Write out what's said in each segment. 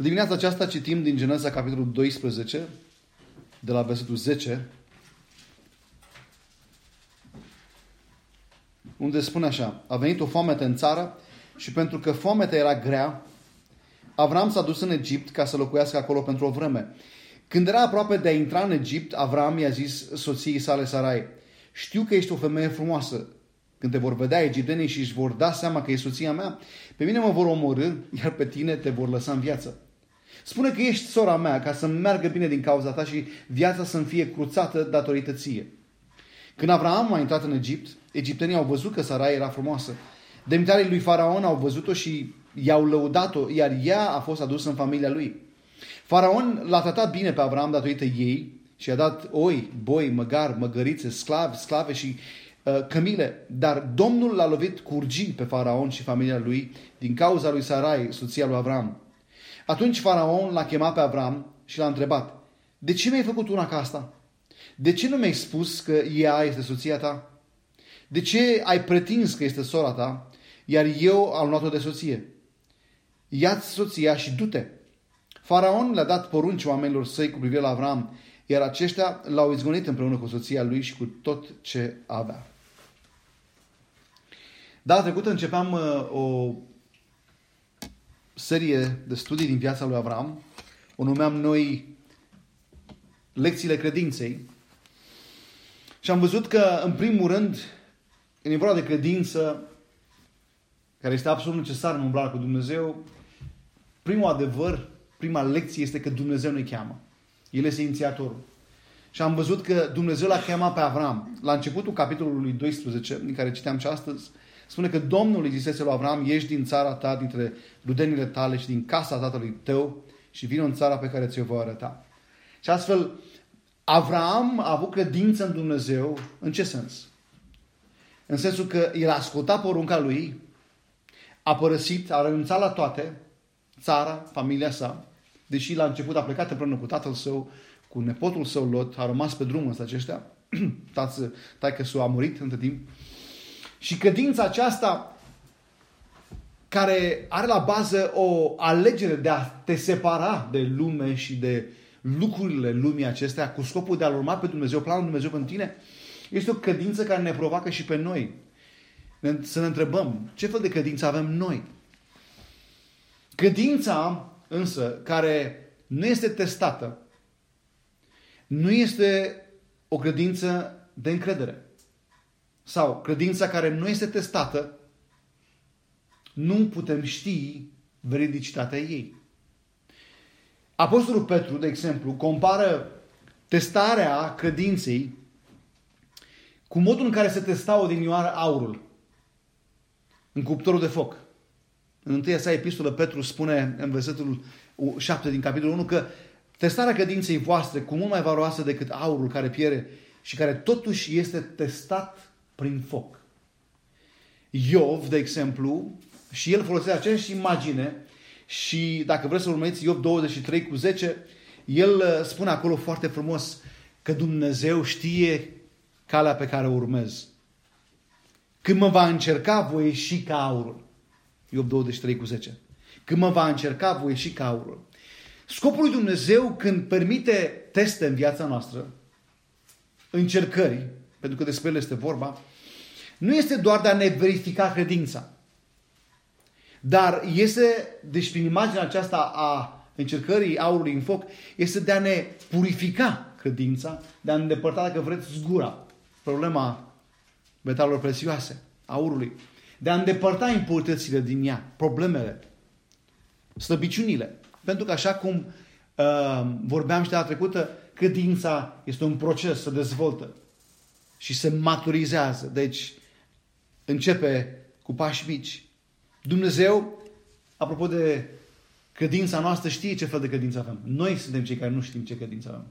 Dimineața aceasta citim din Geneza, capitolul 12, de la versetul 10, unde spune așa, a venit o foamete în țară și pentru că foamea era grea, Avram s-a dus în Egipt ca să locuiască acolo pentru o vreme. Când era aproape de a intra în Egipt, Avram i-a zis soției sale Sarai, știu că ești o femeie frumoasă. Când te vor vedea egiptenii și își vor da seama că e soția mea, pe mine mă vor omorâ, iar pe tine te vor lăsa în viață. Spune că ești sora mea ca să meargă bine din cauza ta și viața să-mi fie cruțată datorită ție. Când Avram a intrat în Egipt, egiptenii au văzut că Sarai era frumoasă. Demnitarii lui Faraon au văzut-o și i-au lăudat-o, iar ea a fost adusă în familia lui. Faraon l-a tratat bine pe Avram datorită ei și a dat oi, boi, măgar, măgărițe, sclavi, sclave și uh, cămile. Dar Domnul l-a lovit cu urgii pe Faraon și familia lui din cauza lui Sarai, soția lui Avram. Atunci Faraon l-a chemat pe Avram și l-a întrebat, de ce mi-ai făcut una ca asta? De ce nu mi-ai spus că ea este soția ta? De ce ai pretins că este sora ta, iar eu am luat-o de soție? Ia-ți soția și du-te. Faraon le-a dat porunci oamenilor săi cu privire la Avram, iar aceștia l-au izgonit împreună cu soția lui și cu tot ce avea. Data trecută începeam uh, o serie de studii din viața lui Avram. O numeam noi Lecțiile Credinței. Și am văzut că, în primul rând, în vorba de credință, care este absolut necesar în umblarea cu Dumnezeu, primul adevăr, prima lecție este că Dumnezeu ne cheamă. El este inițiatorul. Și am văzut că Dumnezeu l-a chemat pe Avram. La începutul capitolului 12, din care citeam și astăzi, spune că Domnul îi zisese lui Avram, ieși din țara ta, dintre rudenile tale și din casa tatălui tău și vină în țara pe care ți-o voi arăta. Și astfel, Avram a avut credință în Dumnezeu. În ce sens? În sensul că el a ascultat porunca lui, a părăsit, a renunțat la toate, țara, familia sa, deși la început a plecat împreună cu tatăl său, cu nepotul său Lot, a rămas pe drumul ăsta aceștia, tață, taică s-a murit între timp. Și credința aceasta care are la bază o alegere de a te separa de lume și de lucrurile lumii acestea cu scopul de a-L urma pe Dumnezeu, planul Dumnezeu pentru tine, este o credință care ne provoacă și pe noi. Să ne întrebăm ce fel de credință avem noi. Credința însă care nu este testată nu este o credință de încredere. Sau credința care nu este testată nu putem ști veridicitatea ei. Apostolul Petru, de exemplu, compară testarea credinței cu modul în care se testa odinioară aurul în cuptorul de foc. În întâia sa epistolă, Petru spune în versetul 7 din capitolul 1 că testarea credinței voastre cu mult mai valoroasă decât aurul care pierde și care totuși este testat prin foc. Iov, de exemplu, și el folosește aceeași imagine și dacă vreți să urmăriți Iov 23 cu 10, el uh, spune acolo foarte frumos că Dumnezeu știe calea pe care o urmez. Când mă va încerca, voi ieși ca aurul. Iov 23 cu 10. Când mă va încerca, voi ieși ca aurul. Scopul lui Dumnezeu când permite teste în viața noastră, încercări, pentru că despre ele este vorba, nu este doar de a ne verifica credința. Dar este, deci prin imaginea aceasta a încercării aurului în foc, este de a ne purifica credința, de a ne îndepărta, dacă vreți, zgura. Problema metalurilor prețioase, aurului. De a îndepărta impuritățile din ea, problemele, slăbiciunile. Pentru că așa cum uh, vorbeam și de la trecută, credința este un proces, se dezvoltă și se maturizează. Deci începe cu pași mici. Dumnezeu, apropo de credința noastră, știe ce fel de credință avem. Noi suntem cei care nu știm ce credință avem.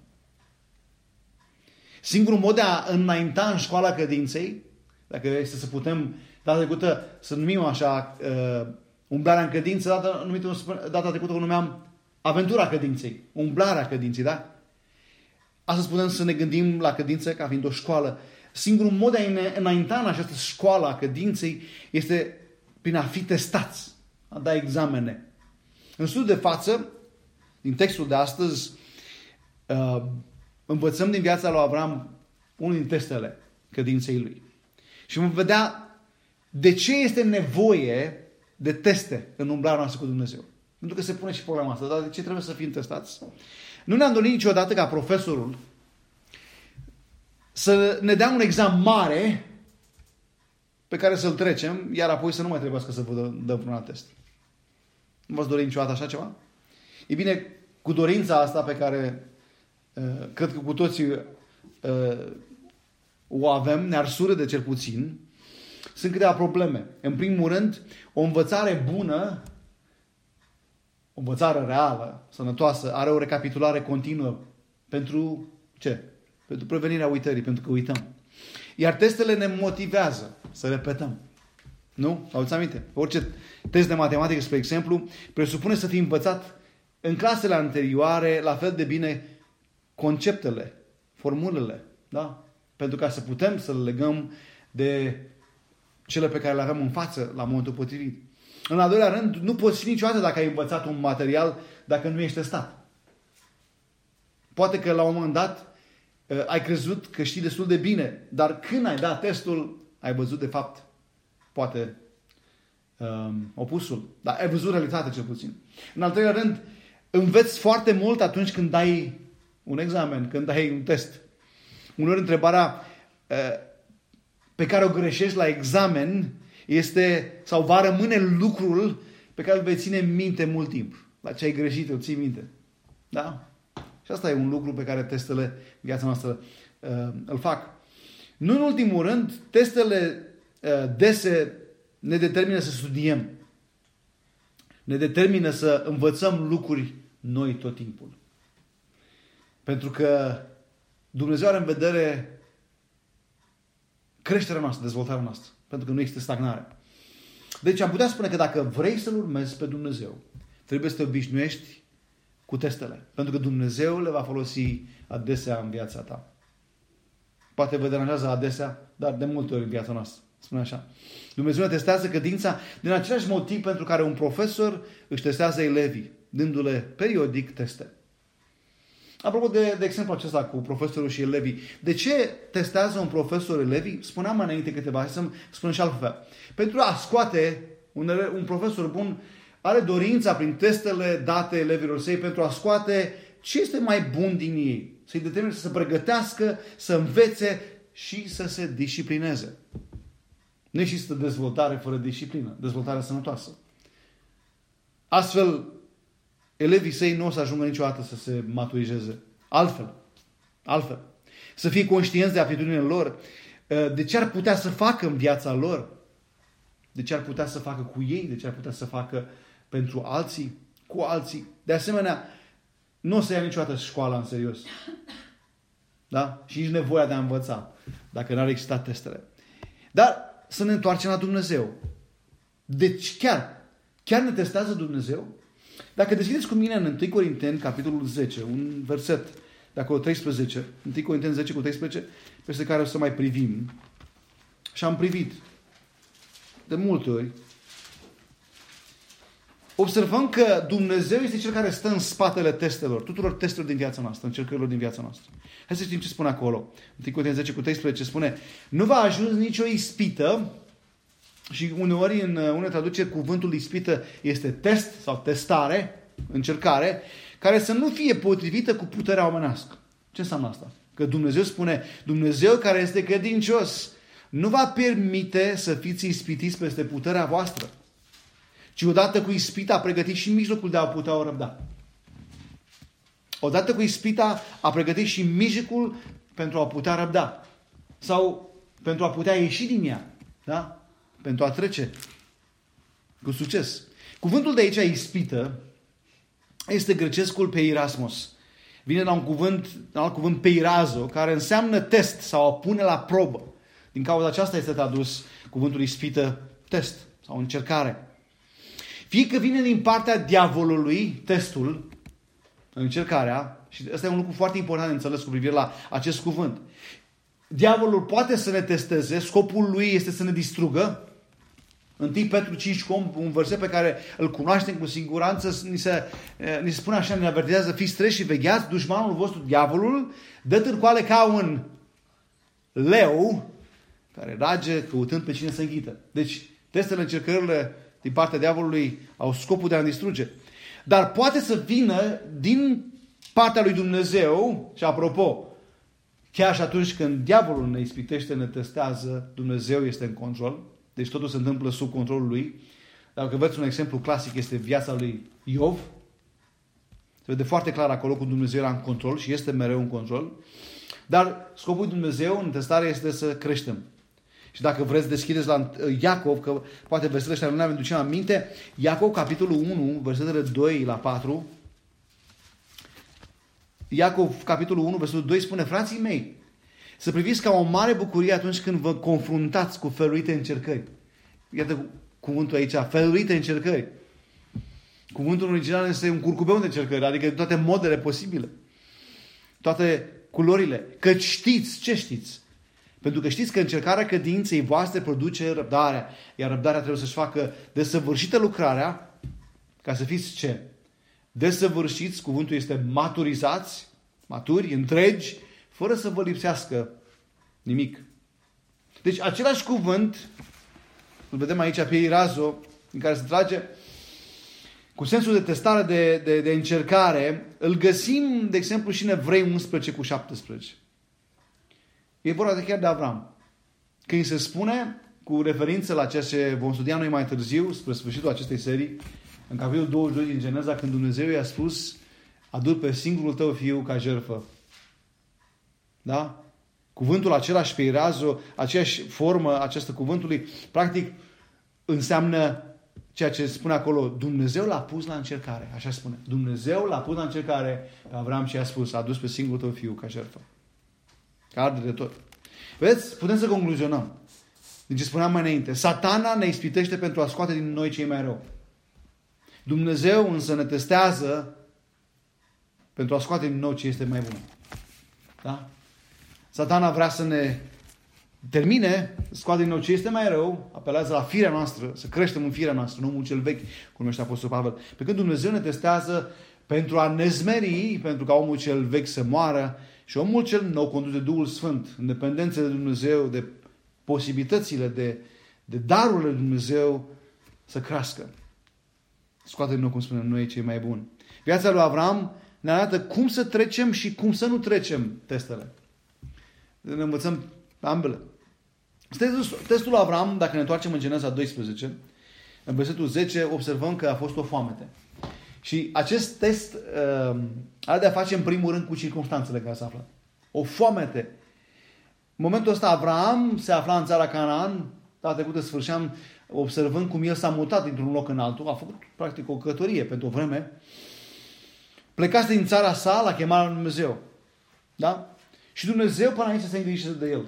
Singurul mod de a înainta în școala credinței, dacă este să putem, data trecută, să numim așa, uh, umblarea în credință, data, numită, data trecută o numeam aventura credinței, umblarea credinței, da? Astăzi putem să ne gândim la credință ca fiind o școală. Singurul mod de a ne înainta în această școală a credinței este prin a fi testați, a da examene. În studiul de față, din textul de astăzi, uh, învățăm din viața lui Avram unul din testele credinței lui. Și vom vedea de ce este nevoie de teste în umblarea noastră cu Dumnezeu. Pentru că se pune și problema asta, dar de ce trebuie să fim testați? Nu ne-am dorit niciodată ca profesorul să ne dea un examen mare pe care să-l trecem, iar apoi să nu mai trebuiască să vă dăm vreun alt test. Nu v-ați dorit niciodată așa ceva? E bine, cu dorința asta pe care uh, cred că cu toții uh, o avem, ne arsură de cel puțin, sunt câteva probleme. În primul rând, o învățare bună, o învățare reală, sănătoasă, are o recapitulare continuă pentru ce? Pentru prevenirea uitării, pentru că uităm. Iar testele ne motivează să repetăm. Nu? Auzi aminte? Orice test de matematică, spre exemplu, presupune să fii învățat în clasele anterioare la fel de bine conceptele, formulele, da? Pentru ca să putem să le legăm de cele pe care le avem în față la momentul potrivit. În al doilea rând, nu poți fi niciodată dacă ai învățat un material dacă nu ești testat. Poate că la un moment dat uh, ai crezut că știi destul de bine, dar când ai dat testul, ai văzut de fapt poate um, opusul. Dar ai văzut realitatea cel puțin. În al treilea rând, înveți foarte mult atunci când dai un examen, când dai un test. Uneori întrebarea uh, pe care o greșești la examen este sau va rămâne lucrul pe care îl vei ține în minte mult timp. La ce ai greșit, îl ții minte. Da? Și asta e un lucru pe care testele viața noastră uh, îl fac. Nu în ultimul rând, testele uh, dese ne determină să studiem. Ne determină să învățăm lucruri noi tot timpul. Pentru că Dumnezeu are în vedere creșterea noastră, dezvoltarea noastră. Pentru că nu există stagnare. Deci am putea spune că dacă vrei să-L urmezi pe Dumnezeu, trebuie să te obișnuiești cu testele. Pentru că Dumnezeu le va folosi adesea în viața ta. Poate vă deranjează adesea, dar de multe ori în viața noastră. Spune așa. Dumnezeu ne testează credința din același motiv pentru care un profesor își testează elevii, dându-le periodic teste. Apropo de, de exemplu acesta cu profesorul și elevii, de ce testează un profesor elevii? Spuneam mai înainte câteva, să spun și altfel. Pentru a scoate, un, un profesor bun are dorința prin testele date elevilor săi pentru a scoate ce este mai bun din ei. Să-i determine să se pregătească, să învețe și să se disciplineze. Nu există dezvoltare fără disciplină, dezvoltare sănătoasă. Astfel, elevii săi nu o să ajungă niciodată să se maturizeze. Altfel. Altfel. Să fie conștienți de aptitudinile lor, uh, de ce ar putea să facă în viața lor, de ce ar putea să facă cu ei, de ce ar putea să facă pentru alții, cu alții. De asemenea, nu o să ia niciodată școala în serios. Da? Și nici nevoia de a învăța, dacă n-ar exista testele. Dar să ne întoarcem la Dumnezeu. Deci chiar, chiar ne testează Dumnezeu? Dacă deschideți cu mine în 1 Corinteni, capitolul 10, un verset de acolo 13, 1 Corinteni 10 cu 13, peste care o să mai privim. Și am privit de multe ori. Observăm că Dumnezeu este Cel care stă în spatele testelor, tuturor testelor din viața noastră, încercărilor din viața noastră. Hai să știm ce spune acolo. 1 Corinteni 10 cu 13 spune Nu va ajuns nicio ispită și uneori în uh, unele traduceri cuvântul ispită este test sau testare, încercare, care să nu fie potrivită cu puterea omenească. Ce înseamnă asta? Că Dumnezeu spune, Dumnezeu care este credincios, nu va permite să fiți ispitiți peste puterea voastră, ci odată cu ispita a pregătit și mijlocul de a putea o răbda. Odată cu ispita a pregătit și mijlocul pentru a putea răbda. Sau pentru a putea ieși din ea. Da? pentru a trece cu succes. Cuvântul de aici, ispită, este grecescul peirasmos. Vine la un cuvânt, la alt cuvânt peirazo, care înseamnă test sau a pune la probă. Din cauza aceasta este tradus cuvântul ispită test sau încercare. Fie că vine din partea diavolului, testul, încercarea, și ăsta e un lucru foarte important de înțeles cu privire la acest cuvânt. Diavolul poate să ne testeze, scopul lui este să ne distrugă, 1 Petru 5, un verset pe care îl cunoaștem cu siguranță, ni se, eh, ni se spune așa, ne avertizează, fiți treși și vegheați, dușmanul vostru, diavolul, dă târcoale ca un leu care rage căutând pe cine să înghită. Deci, testele, încercările din partea diavolului au scopul de a distruge. Dar poate să vină din partea lui Dumnezeu, și apropo, chiar și atunci când diavolul ne ispitește, ne testează, Dumnezeu este în control, deci totul se întâmplă sub controlul lui. Dacă vedeți un exemplu clasic, este viața lui Iov. Se vede foarte clar acolo cum Dumnezeu era în control și este mereu în control. Dar scopul Dumnezeu în testare este să creștem. Și dacă vreți, deschideți la Iacov, că poate versetele ăștia nu ne aducem aminte. Iacov, capitolul 1, versetele 2 la 4. Iacov, capitolul 1, versetul 2 spune, frații mei, să priviți ca o mare bucurie atunci când vă confruntați cu feluite încercări. Iată cuvântul aici, feluite încercări. Cuvântul original este un curcubeu de încercări, adică toate modele posibile. Toate culorile. Că știți, ce știți? Pentru că știți că încercarea credinței voastre produce răbdarea. Iar răbdarea trebuie să-și facă desăvârșită lucrarea ca să fiți ce? Desăvârșiți, cuvântul este maturizați, maturi, întregi, fără să vă lipsească nimic. Deci același cuvânt, îl vedem aici pe Irazo, în care se trage cu sensul de testare, de, de, de încercare, îl găsim, de exemplu, și în Evrei 11 cu 17. E vorba de chiar de Avram. Când se spune, cu referință la ceea ce vom studia noi mai târziu, spre sfârșitul acestei serii, în capitolul 22 din Geneza, când Dumnezeu i-a spus, adu pe singurul tău fiu ca jertfă. Da? Cuvântul același pe irazo, aceeași formă această cuvântului, practic înseamnă ceea ce spune acolo, Dumnezeu l-a pus la încercare. Așa spune. Dumnezeu l-a pus la încercare pe Avram și a spus, a dus pe singurul tău fiu ca jertfă. Ca arde de tot. Vedeți? Putem să concluzionăm. Deci spuneam mai înainte. Satana ne ispitește pentru a scoate din noi cei mai rău. Dumnezeu însă ne testează pentru a scoate din nou ce este mai bun. Da? Satana vrea să ne termine, să scoate din nou ce este mai rău, apelează la firea noastră, să creștem în firea noastră, nu omul cel vechi, cum numește Apostol Pavel. Pe când Dumnezeu ne testează pentru a ne zmeri, pentru ca omul cel vechi să moară și omul cel nou condus de Duhul Sfânt, în dependență de Dumnezeu, de posibilitățile, de, de darurile de Dumnezeu, să crească. Scoate din nou, cum spunem noi, cei mai buni. Viața lui Avram ne arată cum să trecem și cum să nu trecem testele. Ne învățăm ambele. Testul lui Avram, dacă ne întoarcem în Geneza 12, în versetul 10, observăm că a fost o foamete. Și acest test uh, are de a face în primul rând cu circunstanțele care se află. O foamete. În momentul ăsta Avram se afla în țara Canaan, data trecută sfârșeam observând cum el s-a mutat dintr-un loc în altul, a făcut practic o cătorie pentru o vreme, plecase din țara sa la chemarea lui Dumnezeu. Da? Și Dumnezeu până aici se îngrijise de el.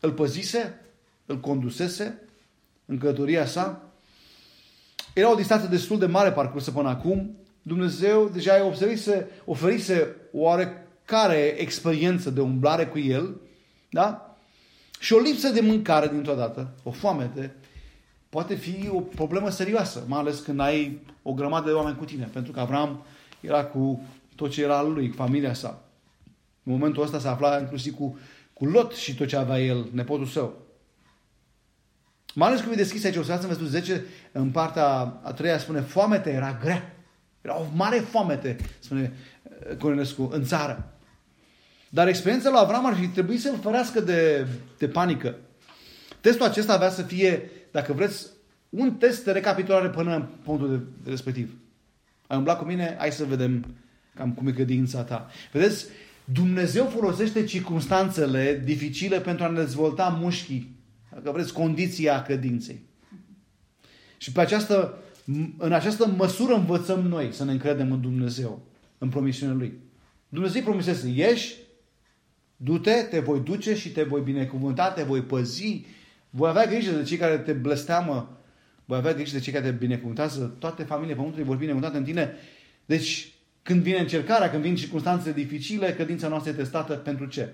Îl păzise, îl condusese în călătoria sa. Era o distanță destul de mare parcursă până acum. Dumnezeu deja i-a oferise, oferise oarecare experiență de umblare cu el. Da? Și o lipsă de mâncare dintr-o dată, o foamete, poate fi o problemă serioasă, mai ales când ai o grămadă de oameni cu tine. Pentru că Avram era cu tot ce era al lui, cu familia sa. În momentul ăsta se afla inclusiv cu, cu Lot și tot ce avea el, nepotul său. Mai ales când e deschis aici, o să în versetul 10, în partea a treia spune, foamete era grea. Era o mare foamete, spune eh, Corinescu, în țară. Dar experiența lui Avram ar fi trebuit să-l ferească de, de panică. Testul acesta avea să fie, dacă vreți, un test de recapitulare până în punctul de respectiv. Ai umblat cu mine? Hai să vedem cam cum e credința ta. Vedeți, Dumnezeu folosește circunstanțele dificile pentru a ne dezvolta mușchii, dacă vreți, condiția credinței. Și pe această, în această măsură învățăm noi să ne încredem în Dumnezeu, în promisiunea Lui. Dumnezeu promisese, ieși, du-te, te voi duce și te voi binecuvânta, te voi păzi, voi avea grijă de cei care te blesteamă, voi avea grijă de cei care te binecuvântează, toate familiile pământului vor binecuvântate în tine. Deci, când vine încercarea, când vin circunstanțele dificile, credința noastră este testată pentru ce?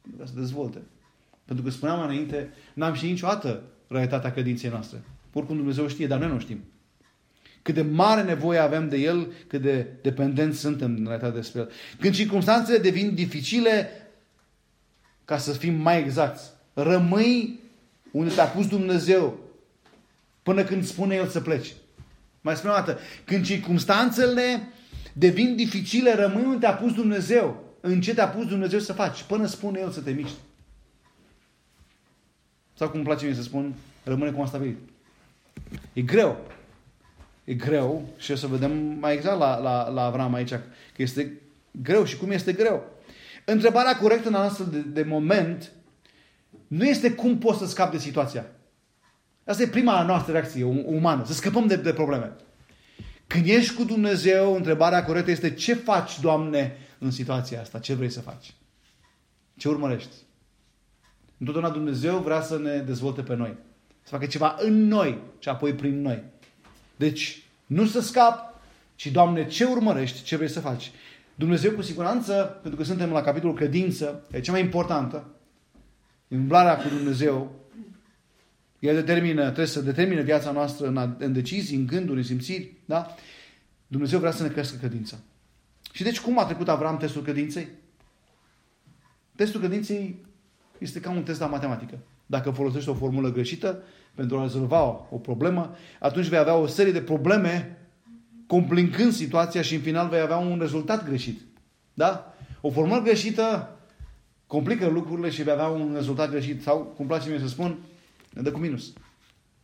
Pentru să se dezvolte. Pentru că spuneam înainte, n-am și niciodată realitatea credinței noastre. Oricum Dumnezeu știe, dar noi nu știm. Cât de mare nevoie avem de El, cât de dependenți suntem în realitate despre El. Când circunstanțele devin dificile, ca să fim mai exacti, rămâi unde te-a pus Dumnezeu până când spune El să pleci. Mai spune o dată, când circunstanțele devin dificile, rămâi unde te-a pus Dumnezeu. În ce te-a pus Dumnezeu să faci, până spune El să te miști. Sau cum îmi place mie să spun, rămâne constabilit. E greu. E greu și o să vedem mai exact la, la, la Avram aici că este greu și cum este greu. Întrebarea corectă în astfel de, de moment nu este cum poți să scapi de situația. Asta e prima noastră reacție umană, să scăpăm de, de probleme. Când ești cu Dumnezeu, întrebarea corectă este ce faci, Doamne, în situația asta? Ce vrei să faci? Ce urmărești? Întotdeauna Dumnezeu vrea să ne dezvolte pe noi. Să facă ceva în noi și apoi prin noi. Deci, nu să scap, ci, Doamne, ce urmărești, ce vrei să faci? Dumnezeu, cu siguranță, pentru că suntem la capitolul credință, e cea mai importantă, umblarea cu Dumnezeu, el determină, trebuie să determine viața noastră în, în decizii, în gânduri, în simțiri, da? Dumnezeu vrea să ne crească credința. Și deci cum a trecut Avram testul credinței? Testul credinței este ca un test la matematică. Dacă folosești o formulă greșită pentru a rezolva o problemă, atunci vei avea o serie de probleme complicând situația și în final vei avea un rezultat greșit. Da? O formulă greșită complică lucrurile și vei avea un rezultat greșit. Sau, cum place mie să spun, ne dă cu minus.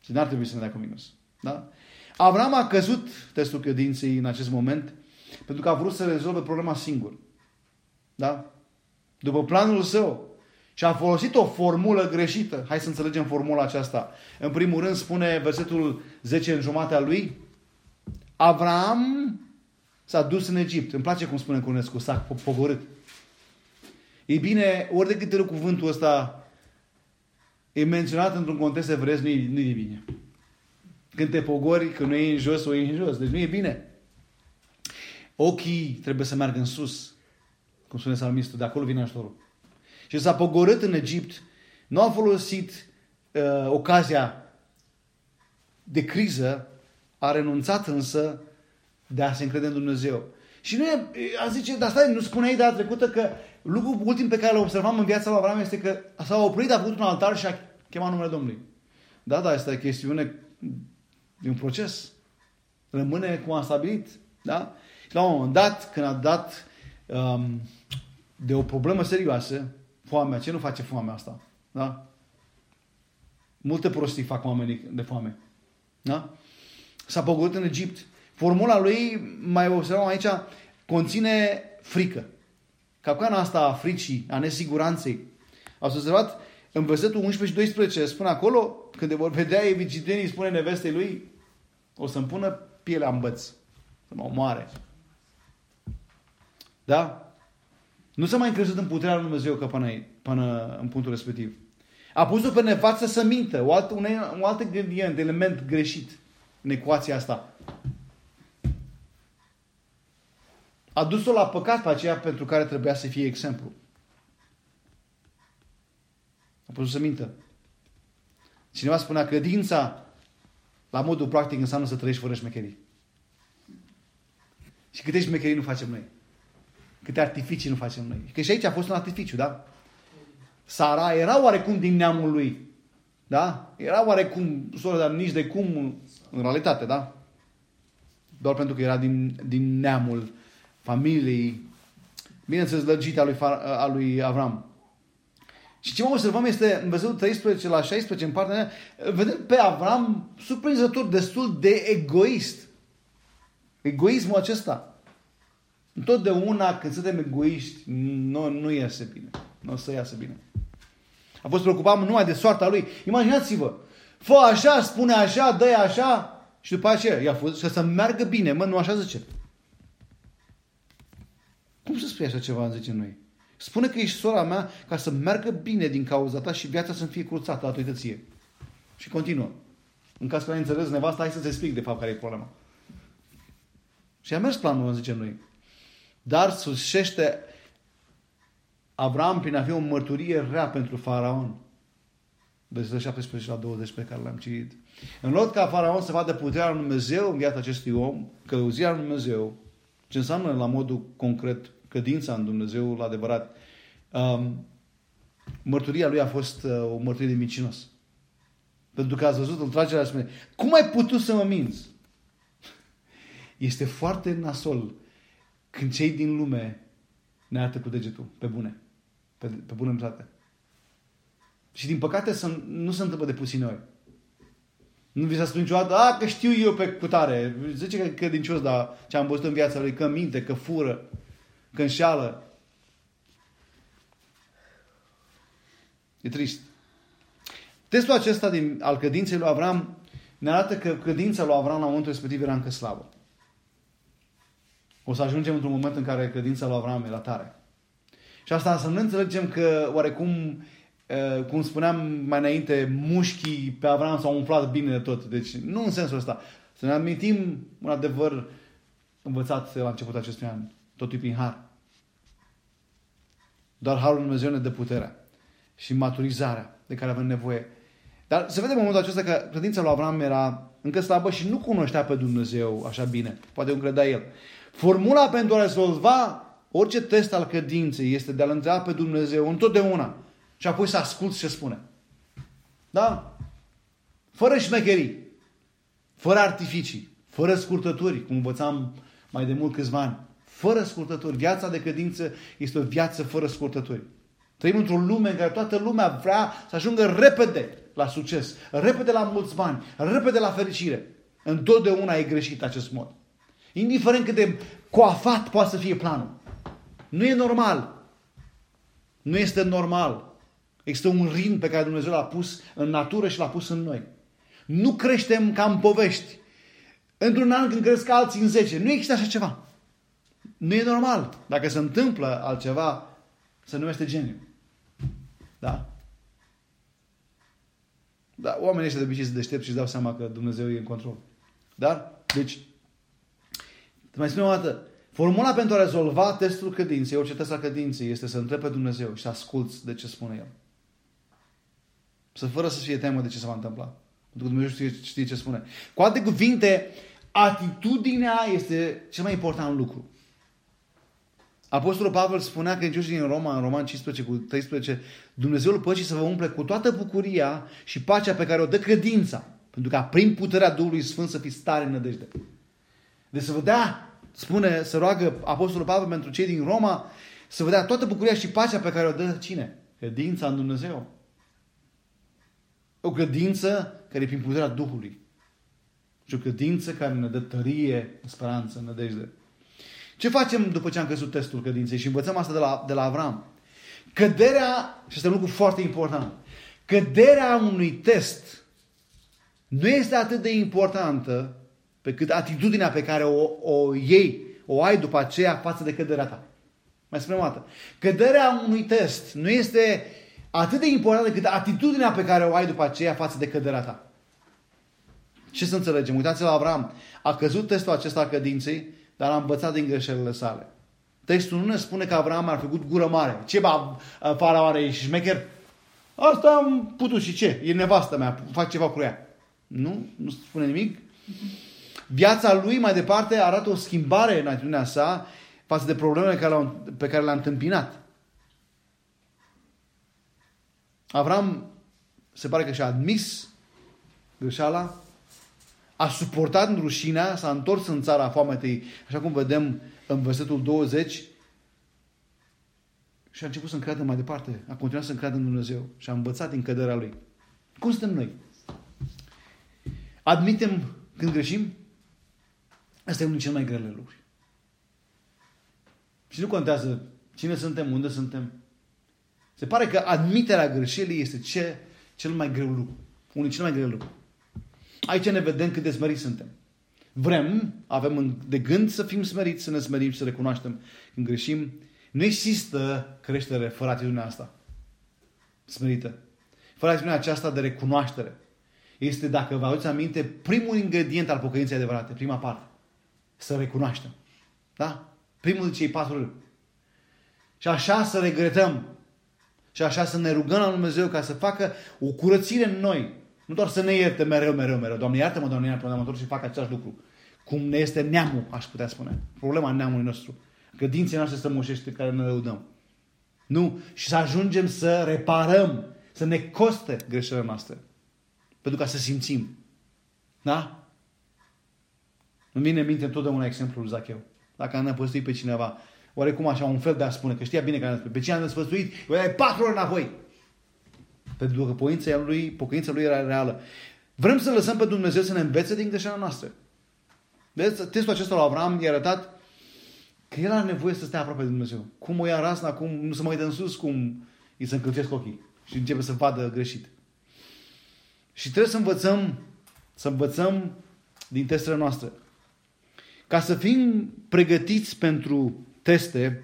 Și n-ar trebui să ne dea cu minus. Da? Avram a căzut testul credinței în acest moment pentru că a vrut să rezolve problema singur. Da? După planul său. Și a folosit o formulă greșită. Hai să înțelegem formula aceasta. În primul rând spune versetul 10 în jumatea lui. Avram s-a dus în Egipt. Îmi place cum spune Cunescu, s-a pogorât. E bine, ori de câte ori cuvântul ăsta e menționat într-un context evreiesc, nu e, nu e bine. Când te pogori, când nu e în jos, o e în jos. Deci nu e bine. Ochii trebuie să meargă în sus. Cum spune salmistul, de acolo vine ajutorul. Și s-a pogorât în Egipt, nu a folosit uh, ocazia de criză, a renunțat însă de a se încrede în Dumnezeu. Și nu e, a zice, dar stai, nu spuneai data trecută că lucrul ultim pe care l observam în viața lui Avram este că s-a oprit, a făcut un altar și a chemat numele Domnului. Da, da, asta e chestiune de un proces. Rămâne cum a stabilit. Da? Și la un moment dat, când a dat um, de o problemă serioasă, foamea, ce nu face foamea asta? Da? Multe prostii fac oamenii de foame. Da? S-a pogorât în Egipt. Formula lui, mai observăm aici, conține frică. Capcana asta a fricii, a nesiguranței. Ați observat? În versetul 11 și 12 spune acolo, când vor vedea evicitenii, spune nevestei lui, o să-mi pună pielea în băț, să mă omoare. Da? Nu s-a mai încrezut în puterea lui Dumnezeu că până, până în punctul respectiv. A pus-o pe nevață să mintă, o altă, un, un alt ingredient, element greșit în ecuația asta. A dus-o la păcat pe aceea pentru care trebuia să fie exemplu. A pus să mintă. Cineva spunea, credința la modul practic înseamnă să trăiești fără șmecherii. Și câte șmecherii nu facem noi. Câte artificii nu facem noi. Că și aici a fost un artificiu, da? Sara era oarecum din neamul lui. Da? Era oarecum soră, dar nici de cum în realitate, da? Doar pentru că era din, din neamul familiei, bineînțeles, lăgite a lui, a lui Avram. Și ce mă observăm este în versetul 13 la 16, în partea aia, vedem pe Avram surprinzător, destul de egoist. Egoismul acesta. Întotdeauna când suntem egoiști, nu, nu iese bine. Nu o să iasă bine. A fost preocupat numai de soarta lui. Imaginați-vă, fă așa, spune așa, dă așa și după aceea i-a fost și să meargă bine. Mă, nu așa zice. Cum să spui așa ceva, zice noi? Spune că ești sora mea ca să meargă bine din cauza ta și viața să fie cruțată la toităție. Și continuă. În caz că ai înțeles nevasta, hai să-ți explic de fapt care e problema. Și a mers planul, zice noi. Dar susșește Avram prin a fi o mărturie rea pentru faraon. versetul 17 la 20 pe care l-am citit. În loc ca faraon să vadă puterea lui Dumnezeu în viața acestui om, călăuzirea lui Dumnezeu, ce înseamnă la modul concret credința în Dumnezeu adevărat, um, mărturia lui a fost uh, o mărturie de micinos. Pentru că ați văzut, îl trage la spune, cum ai putut să mă minți? Este foarte nasol când cei din lume ne arată cu degetul, pe bune, pe, pe bună dreptate. Și din păcate să, nu se întâmplă de puține ori. Nu vi s-a spus niciodată, a, că știu eu pe cutare. Zice că e credincios, dar ce am văzut în viața lui, că minte, că fură, că înșeală. E trist. Testul acesta din, al credinței lui Avram ne arată că credința lui Avram la momentul respectiv era încă slabă. O să ajungem într-un moment în care credința lui Avram era tare. Și asta să nu înțelegem că oarecum, cum spuneam mai înainte, mușchii pe Avram s-au umflat bine de tot. Deci nu în sensul ăsta. Să ne amintim un adevăr învățat la începutul acestui an. Totul prin har. Doar Harul Dumnezeu ne dă puterea și maturizarea de care avem nevoie. Dar se vede în momentul acesta că credința lui Avram era încă slabă și nu cunoștea pe Dumnezeu așa bine. Poate nu credea el. Formula pentru a rezolva orice test al credinței este de a-L întreba pe Dumnezeu întotdeauna și apoi să asculți ce spune. Da? Fără șmecherii, fără artificii, fără scurtături, cum învățam mai de mult câțiva ani. Fără scurtături. Viața de credință este o viață fără scurtături. Trăim într-o lume în care toată lumea vrea să ajungă repede la succes, repede la mulți bani, repede la fericire. Întotdeauna e greșit acest mod. Indiferent cât de coafat poate să fie planul. Nu e normal. Nu este normal. Există un ritm pe care Dumnezeu l-a pus în natură și l-a pus în noi. Nu creștem ca în povești. Într-un an când cresc alții în 10. Nu există așa ceva. Nu e normal. Dacă se întâmplă altceva, se numește geniu. Da? Da, oamenii ăștia de obicei se deștept și își dau seama că Dumnezeu e în control. Dar, deci, te mai spun o dată, formula pentru a rezolva testul credinței, orice test al credinței, este să întrebi pe Dumnezeu și să asculți de ce spune El. Să fără să fie teamă de ce se va întâmpla. Pentru că Dumnezeu știe, știe ce spune. Cu alte cuvinte, atitudinea este cel mai important lucru. Apostolul Pavel spunea că credincioșii din Roma, în Roman 15 cu 13, Dumnezeul păcii să vă umple cu toată bucuria și pacea pe care o dă credința, pentru ca prin puterea Duhului Sfânt să fiți tare în nădejde. Deci să vă dea, spune, să roagă Apostolul Pavel pentru cei din Roma, să vă dea toată bucuria și pacea pe care o dă cine? Credința în Dumnezeu. O credință care e prin puterea Duhului. Și o credință care ne dă tărie, speranță, nădejde. Ce facem după ce am căzut testul credinței? Și învățăm asta de la, de la Avram. Căderea, și este un lucru foarte important, căderea unui test nu este atât de importantă pe cât atitudinea pe care o, o iei, o ai după aceea față de căderea ta. Mai spunem o dată. Căderea unui test nu este atât de importantă cât atitudinea pe care o ai după aceea față de căderea ta. Ce să înțelegem? Uitați-vă la Avram. A căzut testul acesta a cădinței dar a învățat din greșelile sale. Textul nu ne spune că Avram ar fi făcut gură mare. Ce ba, faraoare, ești șmecher? Asta am putut și ce? E nevastă mea, fac ceva cu ea. Nu? Nu spune nimic? Viața lui mai departe arată o schimbare în atitudinea sa față de problemele pe care le-a întâmpinat. Avram se pare că și-a admis greșeala, a suportat rușinea, s-a întors în țara foametei, așa cum vedem în versetul 20, și a început să încreadă mai departe. A continuat să încreadă în Dumnezeu și a învățat din căderea Lui. Cum suntem noi? Admitem când greșim? Asta e unul din cele mai grele lucruri. Și nu contează cine suntem, unde suntem. Se pare că admiterea greșelii este ce, cel mai greu lucru. Unul din cele mai grele lucruri. Aici ne vedem cât de smeriți suntem. Vrem, avem de gând să fim smeriți, să ne smerim și să recunoaștem când greșim. Nu există creștere fără atitudinea asta. Smerită. Fără atitudinea aceasta de recunoaștere. Este, dacă vă aduceți aminte, primul ingredient al pocăinței adevărate, prima parte. Să recunoaștem. Da? Primul de cei patru râuri. Și așa să regretăm. Și așa să ne rugăm la Dumnezeu ca să facă o curățire în noi. Nu doar să ne ierte mereu, mereu, mereu. Doamne, iartă-mă, Doamne, iartă-mă, Doamne, și fac același lucru. Cum ne este neamul, aș putea spune. Problema neamului nostru. Credinței noastre strămoșește care ne lăudăm. Nu. Și să ajungem să reparăm, să ne coste greșelile noastre. Pentru ca să simțim. Da? Îmi vine în minte întotdeauna exemplul lui Zacheu. Dacă a năpăstuit pe cineva, oarecum așa, un fel de a spune, că știa bine că a năpăstuit. Pe cine a năpăstuit, îi dai patru ori înapoi. Pentru că pocăința lui, pocăința lui era reală. Vrem să lăsăm pe Dumnezeu să ne învețe din greșelile noastre. Vedeți, testul acesta la Avram i-a arătat că el are nevoie să stea aproape de Dumnezeu. Cum o ia rasna, cum nu se mai uită în sus, cum îi se încălcesc ochii și începe să vadă greșit. Și trebuie să învățăm, să învățăm din testele noastre. Ca să fim pregătiți pentru teste,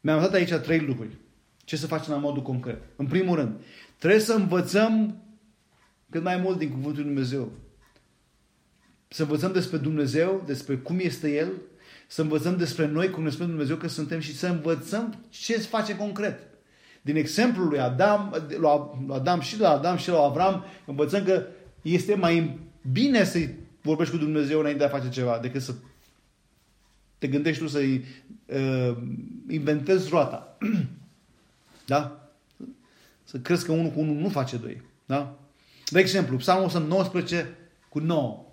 mi-am dat aici trei lucruri. Ce să facem la modul concret? În primul rând, trebuie să învățăm cât mai mult din Cuvântul Lui Dumnezeu. Să învățăm despre Dumnezeu, despre cum este El, să învățăm despre noi, cum ne spune Dumnezeu că suntem și să învățăm ce se face concret. Din exemplul lui Adam, lui Adam și la Adam și la Avram, învățăm că este mai bine să vorbești cu Dumnezeu înainte de a face ceva, decât să te gândești tu să uh, inventezi roata. da? Să crezi că unul cu unul nu face doi. Da? De exemplu, Psalmul 119 cu 9.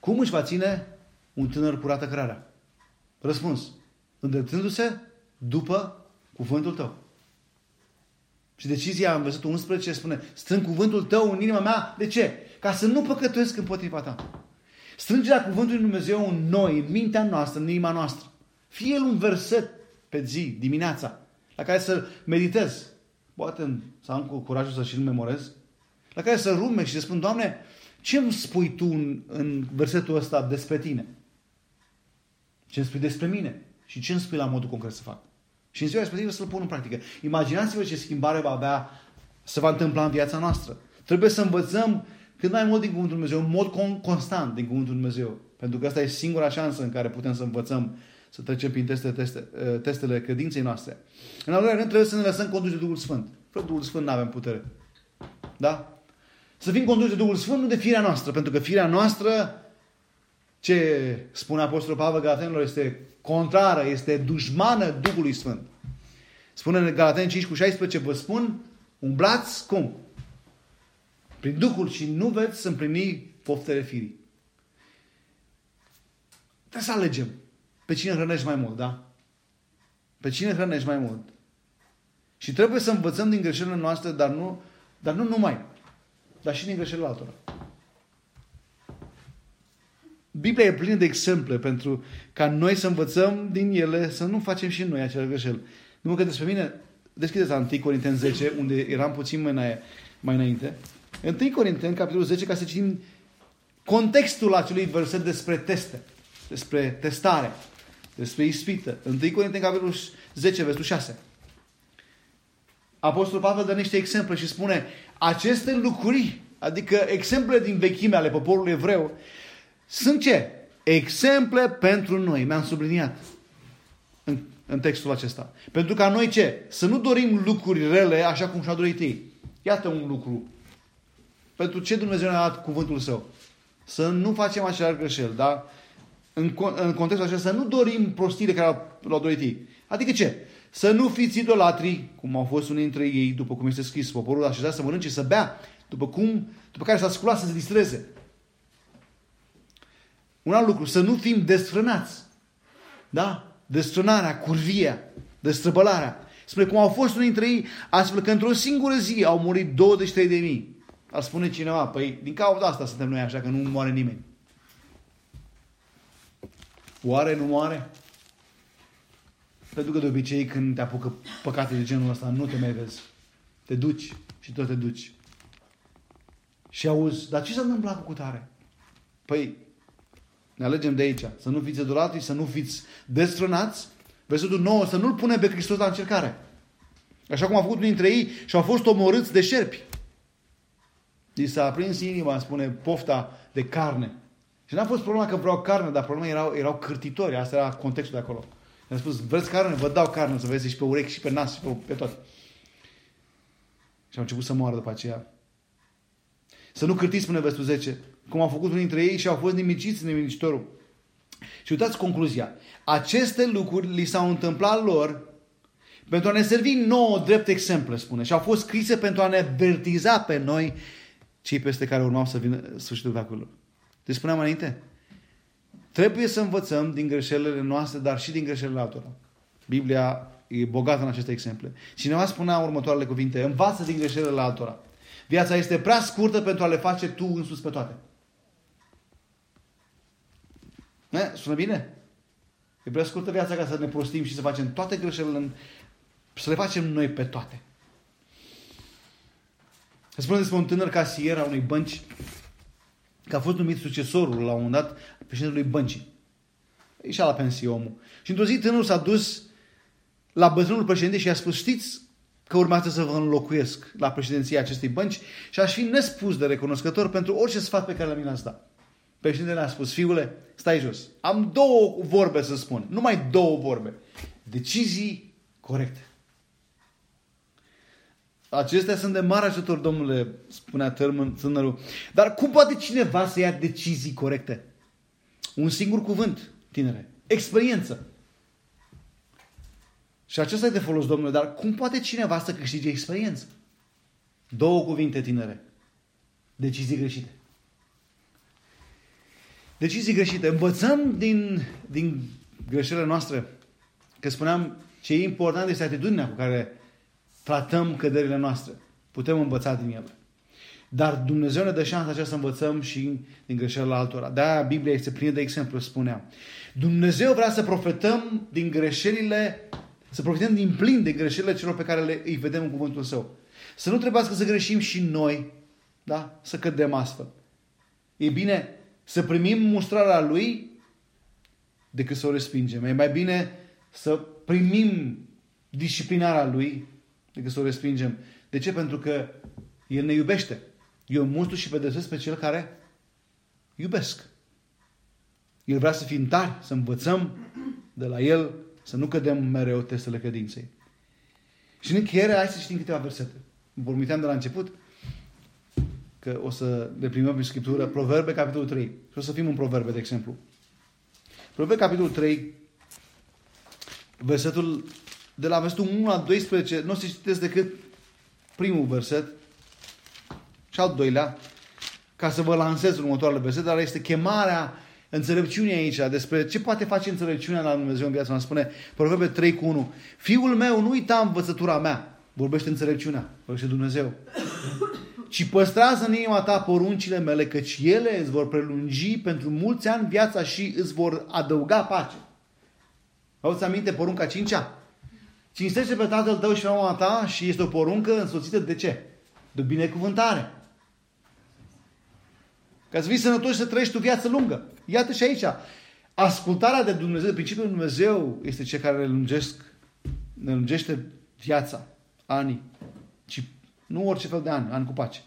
Cum își va ține un tânăr curată cărarea? Răspuns. Îndreptându-se după cuvântul tău. Și decizia în versetul 11 spune, strâng cuvântul tău în inima mea. De ce? Ca să nu păcătuiesc împotriva ta. Strângerea cuvântului Lui Dumnezeu în noi, în mintea noastră, în inima noastră. Fie el un verset pe zi, dimineața, la care să meditez. Poate să am curajul să și-l memorez. La care să rume și să spun, Doamne, ce îmi spui Tu în, în versetul ăsta despre Tine? Ce îmi spui despre mine? Și ce îmi spui la modul concret să fac? Și în ziua respectivă să-l pun în practică. Imaginați-vă ce schimbare va avea, să va întâmpla în viața noastră. Trebuie să învățăm cât mai mult din Cuvântul Dumnezeu, în mod constant din Cuvântul Dumnezeu. Pentru că asta e singura șansă în care putem să învățăm să trecem prin teste, teste, uh, testele credinței noastre. În al doilea rând, trebuie să ne lăsăm conduși de Duhul Sfânt. Fără Duhul Sfânt nu avem putere. Da? Să fim conduși de Duhul Sfânt, nu de firea noastră. Pentru că firea noastră, ce spune Apostolul Pavel Galatenilor, este contrară, este dușmană Duhului Sfânt. Spune în Galateni 5 cu 16, vă spun, umblați cum? Prin Duhul și nu veți să împlini poftele firii. Trebuie să alegem pe cine hrănești mai mult, da? Pe cine hrănești mai mult. Și trebuie să învățăm din greșelile noastre, dar nu, dar nu numai, dar și din greșelile altora. Biblia e plină de exemple pentru ca noi să învățăm din ele, să nu facem și noi acele greșeli. Nu că despre mine, deschideți la 1 Corinteni 10, unde eram puțin mai, mai înainte. 1 Corinteni, capitolul 10, ca să citim contextul acelui verset despre teste, despre testare, despre ispită. 1 Corinteni, capitolul 10, versetul 6. Apostolul Pavel dă niște exemple și spune aceste lucruri, adică exemple din vechime ale poporului evreu, sunt ce? Exemple pentru noi. Mi-am subliniat în, în textul acesta. Pentru ca noi ce? Să nu dorim lucruri rele așa cum și-a dorit ei. Iată un lucru. Pentru ce Dumnezeu ne-a dat cuvântul său? Să nu facem același greșel, da? În, în contextul acesta, să nu dorim prostile care l-au dorit ei. Adică ce? Să nu fiți idolatri, cum au fost unii dintre ei, după cum este scris, poporul așezat să mănânce, să bea, după cum, după care s-a sculat să se distreze. Un alt lucru, să nu fim desfrânați. Da? Desfrânarea, curvia, destrăbălarea. Spune cum au fost unii dintre ei, astfel că într-o singură zi au murit 23 de mii. Ar spune cineva, păi din cauza asta suntem noi așa, că nu moare nimeni. Oare nu moare? Pentru că de obicei când te apucă păcate de genul ăsta, nu te mai vezi. Te duci și tot te duci. Și auzi, dar ce s-a întâmplat cu cutare? Păi, ne alegem de aici. Să nu fiți idolatri, să nu fiți destrănați. Versetul 9, să nu-L punem pe Hristos la încercare. Așa cum a făcut unii dintre ei și au fost omorâți de șerpi. Li s-a aprins inima, spune, pofta de carne. Și n-a fost problema că vreau carne, dar problema erau, erau cârtitori. Asta era contextul de acolo. I-am spus, vreți carne? Vă dau carne să vezi și pe urechi, și pe nas, și pe, pe toate. Și au început să moară după aceea. Să nu cârtiți, spune versetul 10, cum au făcut unii dintre ei și au fost nimiciți în nimicitorul. Și uitați concluzia. Aceste lucruri li s-au întâmplat lor pentru a ne servi nouă drept exemple, spune. Și au fost scrise pentru a ne vertiza pe noi cei peste care urmau să vină sfârșitul veacului. Deci spuneam înainte, trebuie să învățăm din greșelile noastre, dar și din greșelile altora. Biblia e bogată în aceste exemple. Cineva spunea următoarele cuvinte, învață din greșelile altora. Viața este prea scurtă pentru a le face tu însuți pe toate. Ne? Sună bine? E prea scurtă viața ca să ne prostim și să facem toate greșelile, să le facem noi pe toate. Se spune despre un tânăr casier a unei bănci că a fost numit succesorul la un moment dat președintelui băncii. Ieșea la pensie omul. Și într-o zi tânărul s-a dus la bătrânul președinte și i-a spus, știți că urmează să vă înlocuiesc la președinția acestei bănci și aș fi nespus de recunoscător pentru orice sfat pe care mi l-ați dat. Președintele a spus, fiule, stai jos. Am două vorbe să spun. Numai două vorbe. Decizii corecte. Acestea sunt de mare ajutor, domnule, spunea tânărul. Dar cum poate cineva să ia decizii corecte? Un singur cuvânt, tinere. Experiență. Și acesta e de folos, domnule, dar cum poate cineva să câștige experiență? Două cuvinte, tinere. Decizii greșite. Decizii greșite. Învățăm din, din greșelile noastre. Că spuneam, ce e important este atitudinea cu care tratăm căderile noastre. Putem învăța din ele. Dar Dumnezeu ne dă șansa aceea să învățăm și din greșelile altora. De-aia Biblia este plină de exemplu, spunea. Dumnezeu vrea să profetăm din greșelile, să profităm din plin de greșelile celor pe care le, îi vedem în cuvântul Său. Să nu trebuiască să greșim și noi, da? să cădem astfel. E bine să primim mustrarea Lui decât să o respingem. E mai bine să primim disciplinarea Lui decât să o respingem. De ce? Pentru că El ne iubește. Eu mustru și pedepsesc pe cel care iubesc. El vrea să fim tari, să învățăm de la El, să nu cădem mereu testele credinței. Și în încheiere, hai să citim câteva versete. Vă de la început că o să le primăm în Scriptură. Proverbe, capitolul 3. Și o să fim în Proverbe, de exemplu. Proverbe, capitolul 3, versetul de la versetul 1 la 12, nu o să citesc decât primul verset și al doilea, ca să vă lansez următoarele versete, dar este chemarea înțelepciunii aici, despre ce poate face înțelepciunea la Dumnezeu în viața noastră. Spune Proverbe 3 cu 1. Fiul meu, nu uita învățătura mea. Vorbește înțelepciunea. Vorbește Dumnezeu. Ci păstrează în inima ta poruncile mele, căci ele îți vor prelungi pentru mulți ani viața și îți vor adăuga pace. Auzi aminte porunca cincea? Cinstește pe tatăl tău și mama ta și este o poruncă însoțită de ce? De binecuvântare. Ca să fii sănătos și să trăiești o viață lungă. Iată și aici. Ascultarea de Dumnezeu, de principiul de Dumnezeu este ce care ne, lungesc, ne lungește viața, anii. Și nu orice fel de ani, ani cu pace.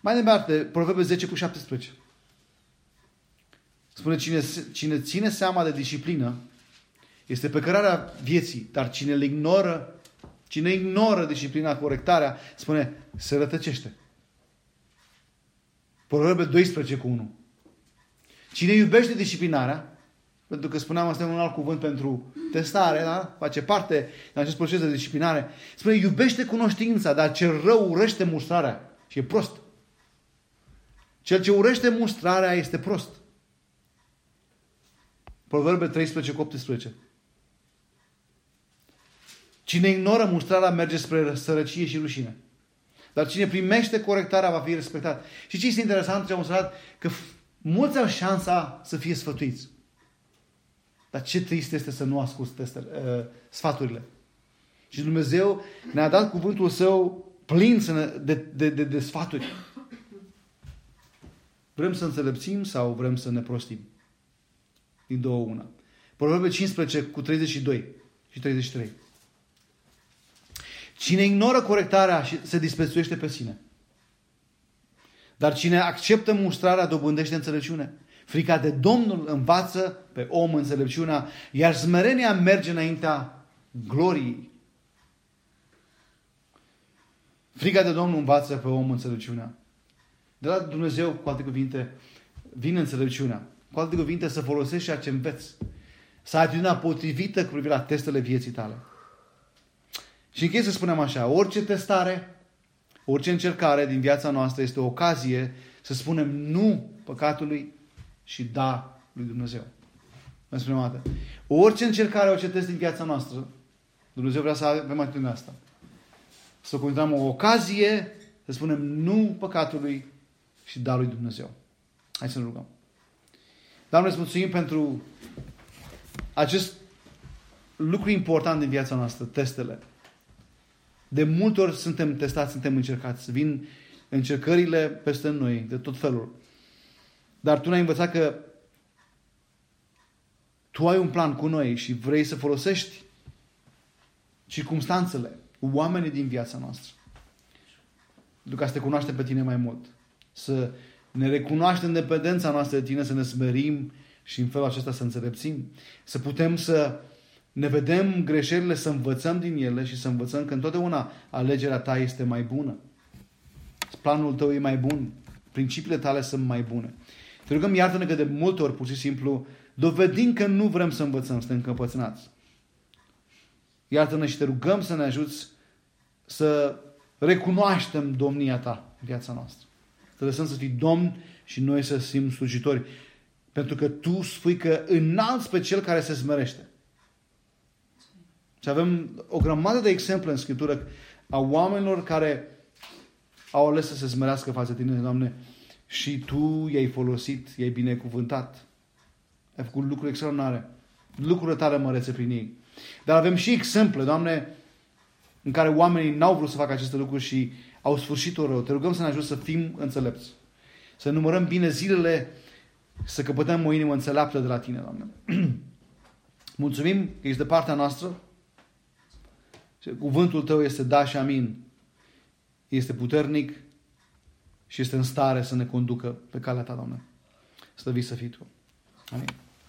Mai departe, Proverbe 10 cu 17. Spune, cine, cine ține seama de disciplină este pe cărarea vieții, dar cine le ignoră, cine ignoră disciplina, corectarea, spune, se rătăcește. Proverbe 12 cu 1. Cine iubește disciplinarea, pentru că spuneam asta e un alt cuvânt pentru testare, da? face parte din acest proces de disciplinare, spune iubește cunoștința, dar cel rău urăște mustrarea și e prost. Cel ce urăște mustrarea este prost. Proverbe 13 cu 18. Cine ignoră mustrarea merge spre sărăcie și rușine. Dar cine primește corectarea va fi respectat. Și ce este interesant, ce am observat, că mulți au șansa să fie sfătuiți. Dar ce trist este să nu asculți testele, uh, sfaturile. Și Dumnezeu ne-a dat cuvântul Său plin de, de, de, de sfaturi. Vrem să înțelepțim sau vrem să ne prostim? Din două una. Proverbe 15 cu 32 și 33. Cine ignoră corectarea se disprețuiește pe sine. Dar cine acceptă mustrarea dobândește înțelepciune. Frica de Domnul învață pe om înțelepciunea, iar smerenia merge înaintea gloriei. Frica de Domnul învață pe om înțelepciunea. De la Dumnezeu, cu alte cuvinte, vine înțelepciunea. Cu alte cuvinte, să folosești ceea ce înveți. Să ai atitudinea potrivită cu privire la testele vieții tale. Și închei să spunem așa, orice testare, orice încercare din viața noastră este o ocazie să spunem nu păcatului și da lui Dumnezeu. Mă spunem dată. Orice încercare, orice test din viața noastră, Dumnezeu vrea să avem atitudinea asta. Să continuăm o ocazie să spunem nu păcatului și da lui Dumnezeu. Hai să ne rugăm. Doamne, îți mulțumim pentru acest lucru important din viața noastră, testele. De multe ori suntem testați, suntem încercați. Vin încercările peste noi, de tot felul. Dar Tu ne-ai învățat că Tu ai un plan cu noi și vrei să folosești circumstanțele, oamenii din viața noastră. Pentru ca să te cunoaștem pe Tine mai mult. Să ne recunoaștem dependența noastră de Tine, să ne smerim și în felul acesta să înțelepțim. Să putem să ne vedem greșelile, să învățăm din ele și să învățăm că întotdeauna alegerea ta este mai bună. Planul tău e mai bun. Principiile tale sunt mai bune. Te rugăm, iartă-ne că de multe ori, pur și simplu, dovedim că nu vrem să învățăm, suntem încăpățânați. Iartă-ne și te rugăm să ne ajuți să recunoaștem domnia ta în viața noastră. Să lăsăm să fii domn și noi să fim slujitori. Pentru că tu spui că înalți pe cel care se smerește. Și avem o grămadă de exemple în Scriptură a oamenilor care au ales să se smerească față de tine, Doamne, și Tu i-ai folosit, i-ai binecuvântat. Ai făcut lucruri extraordinare. Lucrurile tale mărețe prin ei. Dar avem și exemple, Doamne, în care oamenii n-au vrut să facă aceste lucruri și au sfârșit-o rău. Te rugăm să ne ajut să fim înțelepți. Să numărăm bine zilele, să căpătăm o inimă înțeleaptă de la Tine, Doamne. Mulțumim că ești de partea noastră. Cuvântul Tău este da și amin. Este puternic și este în stare să ne conducă pe calea Ta, Doamne. Slăvit să fii Tu. Amin.